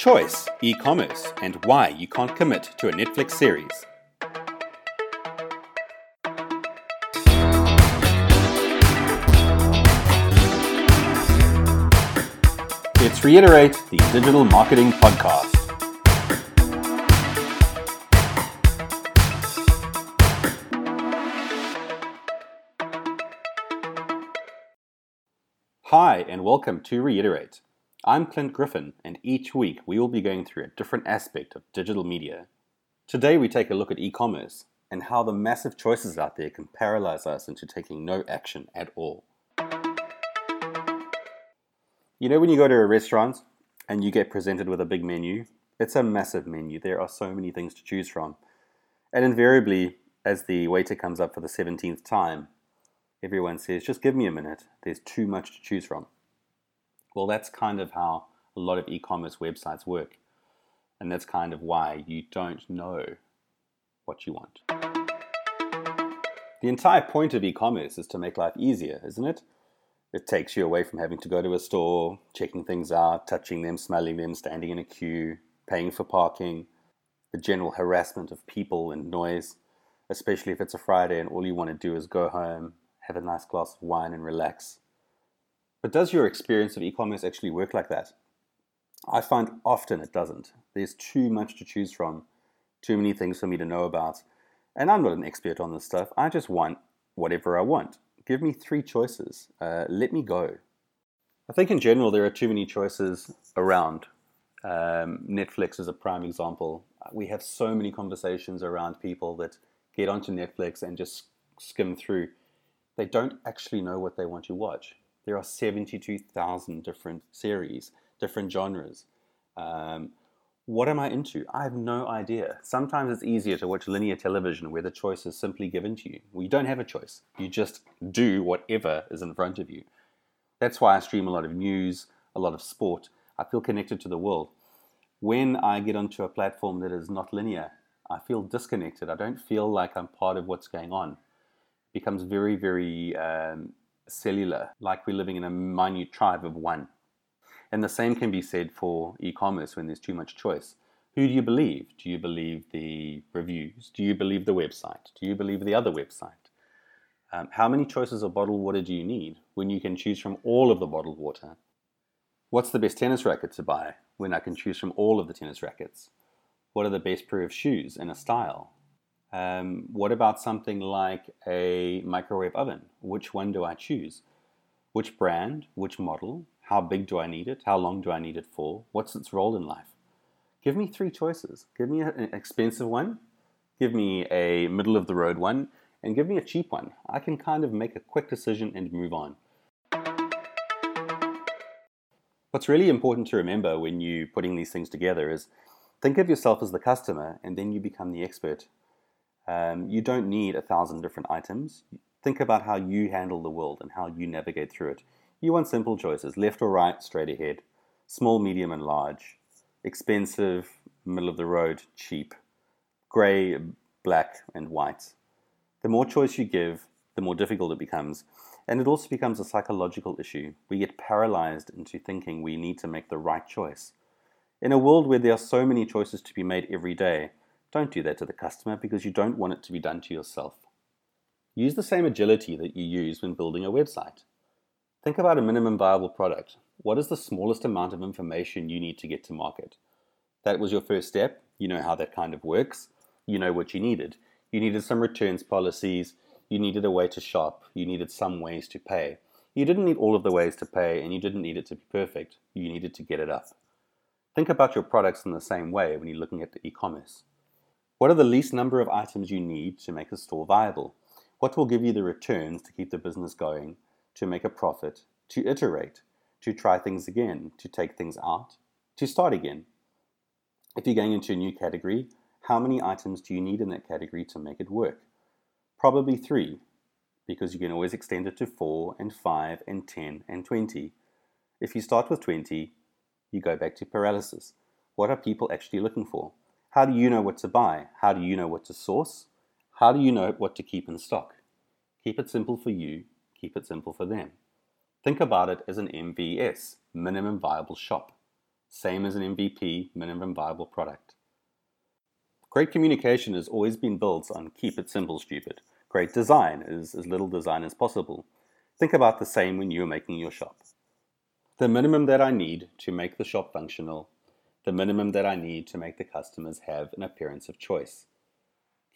Choice, e commerce, and why you can't commit to a Netflix series. Let's reiterate the Digital Marketing Podcast. Hi, and welcome to Reiterate. I'm Clint Griffin, and each week we will be going through a different aspect of digital media. Today we take a look at e commerce and how the massive choices out there can paralyze us into taking no action at all. You know, when you go to a restaurant and you get presented with a big menu, it's a massive menu. There are so many things to choose from. And invariably, as the waiter comes up for the 17th time, everyone says, just give me a minute, there's too much to choose from. Well, that's kind of how a lot of e commerce websites work. And that's kind of why you don't know what you want. The entire point of e commerce is to make life easier, isn't it? It takes you away from having to go to a store, checking things out, touching them, smelling them, standing in a queue, paying for parking, the general harassment of people and noise, especially if it's a Friday and all you want to do is go home, have a nice glass of wine, and relax. But does your experience of e commerce actually work like that? I find often it doesn't. There's too much to choose from, too many things for me to know about. And I'm not an expert on this stuff. I just want whatever I want. Give me three choices. Uh, let me go. I think in general there are too many choices around. Um, Netflix is a prime example. We have so many conversations around people that get onto Netflix and just skim through. They don't actually know what they want to watch. There are 72,000 different series, different genres. Um, what am I into? I have no idea. Sometimes it's easier to watch linear television where the choice is simply given to you. Well, you don't have a choice. You just do whatever is in front of you. That's why I stream a lot of news, a lot of sport. I feel connected to the world. When I get onto a platform that is not linear, I feel disconnected. I don't feel like I'm part of what's going on. It becomes very, very um, cellular, like we're living in a minute tribe of one. And the same can be said for e commerce when there's too much choice. Who do you believe? Do you believe the reviews? Do you believe the website? Do you believe the other website? Um, how many choices of bottled water do you need when you can choose from all of the bottled water? What's the best tennis racket to buy when I can choose from all of the tennis rackets? What are the best pair of shoes and a style? Um, what about something like a microwave oven? Which one do I choose? Which brand? Which model? How big do I need it? How long do I need it for? What's its role in life? Give me three choices. Give me an expensive one, give me a middle of the road one, and give me a cheap one. I can kind of make a quick decision and move on. What's really important to remember when you're putting these things together is think of yourself as the customer and then you become the expert. Um, you don't need a thousand different items. Think about how you handle the world and how you navigate through it. You want simple choices left or right, straight ahead, small, medium, and large, expensive, middle of the road, cheap, grey, black, and white. The more choice you give, the more difficult it becomes. And it also becomes a psychological issue. We get paralyzed into thinking we need to make the right choice. In a world where there are so many choices to be made every day, don't do that to the customer because you don't want it to be done to yourself. Use the same agility that you use when building a website. Think about a minimum viable product. What is the smallest amount of information you need to get to market? That was your first step. You know how that kind of works. You know what you needed. You needed some returns policies. You needed a way to shop. You needed some ways to pay. You didn't need all of the ways to pay, and you didn't need it to be perfect. You needed to get it up. Think about your products in the same way when you're looking at the e commerce. What are the least number of items you need to make a store viable? What will give you the returns to keep the business going? to make a profit, to iterate, to try things again, to take things out, to start again. If you're going into a new category, how many items do you need in that category to make it work? Probably three, because you can always extend it to four and five and 10 and 20. If you start with 20, you go back to paralysis. What are people actually looking for? How do you know what to buy? How do you know what to source? How do you know what to keep in stock? Keep it simple for you keep it simple for them. Think about it as an MVS, minimum viable shop. Same as an MVP, minimum viable product. Great communication has always been built on keep it simple, stupid. Great design is as little design as possible. Think about the same when you're making your shop. The minimum that I need to make the shop functional, the minimum that I need to make the customers have an appearance of choice.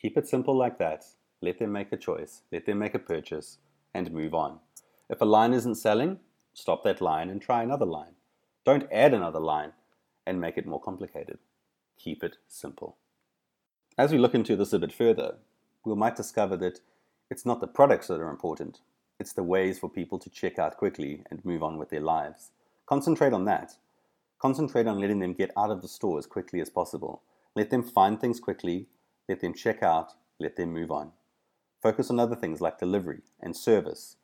Keep it simple like that. Let them make a choice, let them make a purchase, and move on. If a line isn't selling, stop that line and try another line. Don't add another line and make it more complicated. Keep it simple. As we look into this a bit further, we might discover that it's not the products that are important, it's the ways for people to check out quickly and move on with their lives. Concentrate on that. Concentrate on letting them get out of the store as quickly as possible. Let them find things quickly, let them check out, let them move on. Focus on other things like delivery and service,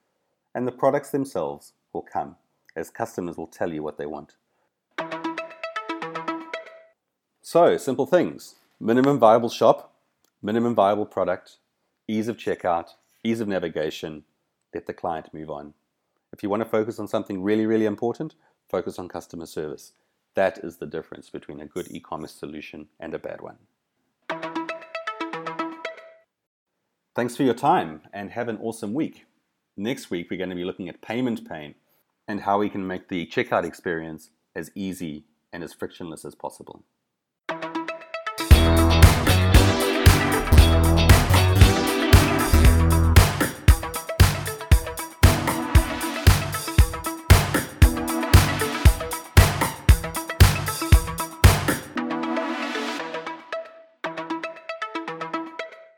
and the products themselves will come as customers will tell you what they want. So, simple things minimum viable shop, minimum viable product, ease of checkout, ease of navigation, let the client move on. If you want to focus on something really, really important, focus on customer service. That is the difference between a good e commerce solution and a bad one. Thanks for your time and have an awesome week. Next week, we're going to be looking at payment pain and how we can make the checkout experience as easy and as frictionless as possible.